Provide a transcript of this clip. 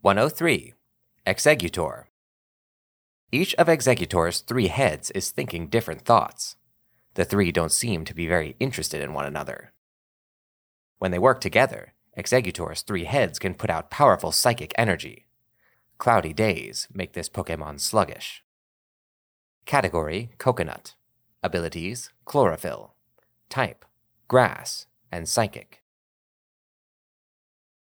103. Exeggutor. Each of Exeggutor's three heads is thinking different thoughts. The three don't seem to be very interested in one another. When they work together, Exeggutor's three heads can put out powerful psychic energy. Cloudy days make this Pokemon sluggish. Category Coconut. Abilities Chlorophyll. Type Grass and Psychic.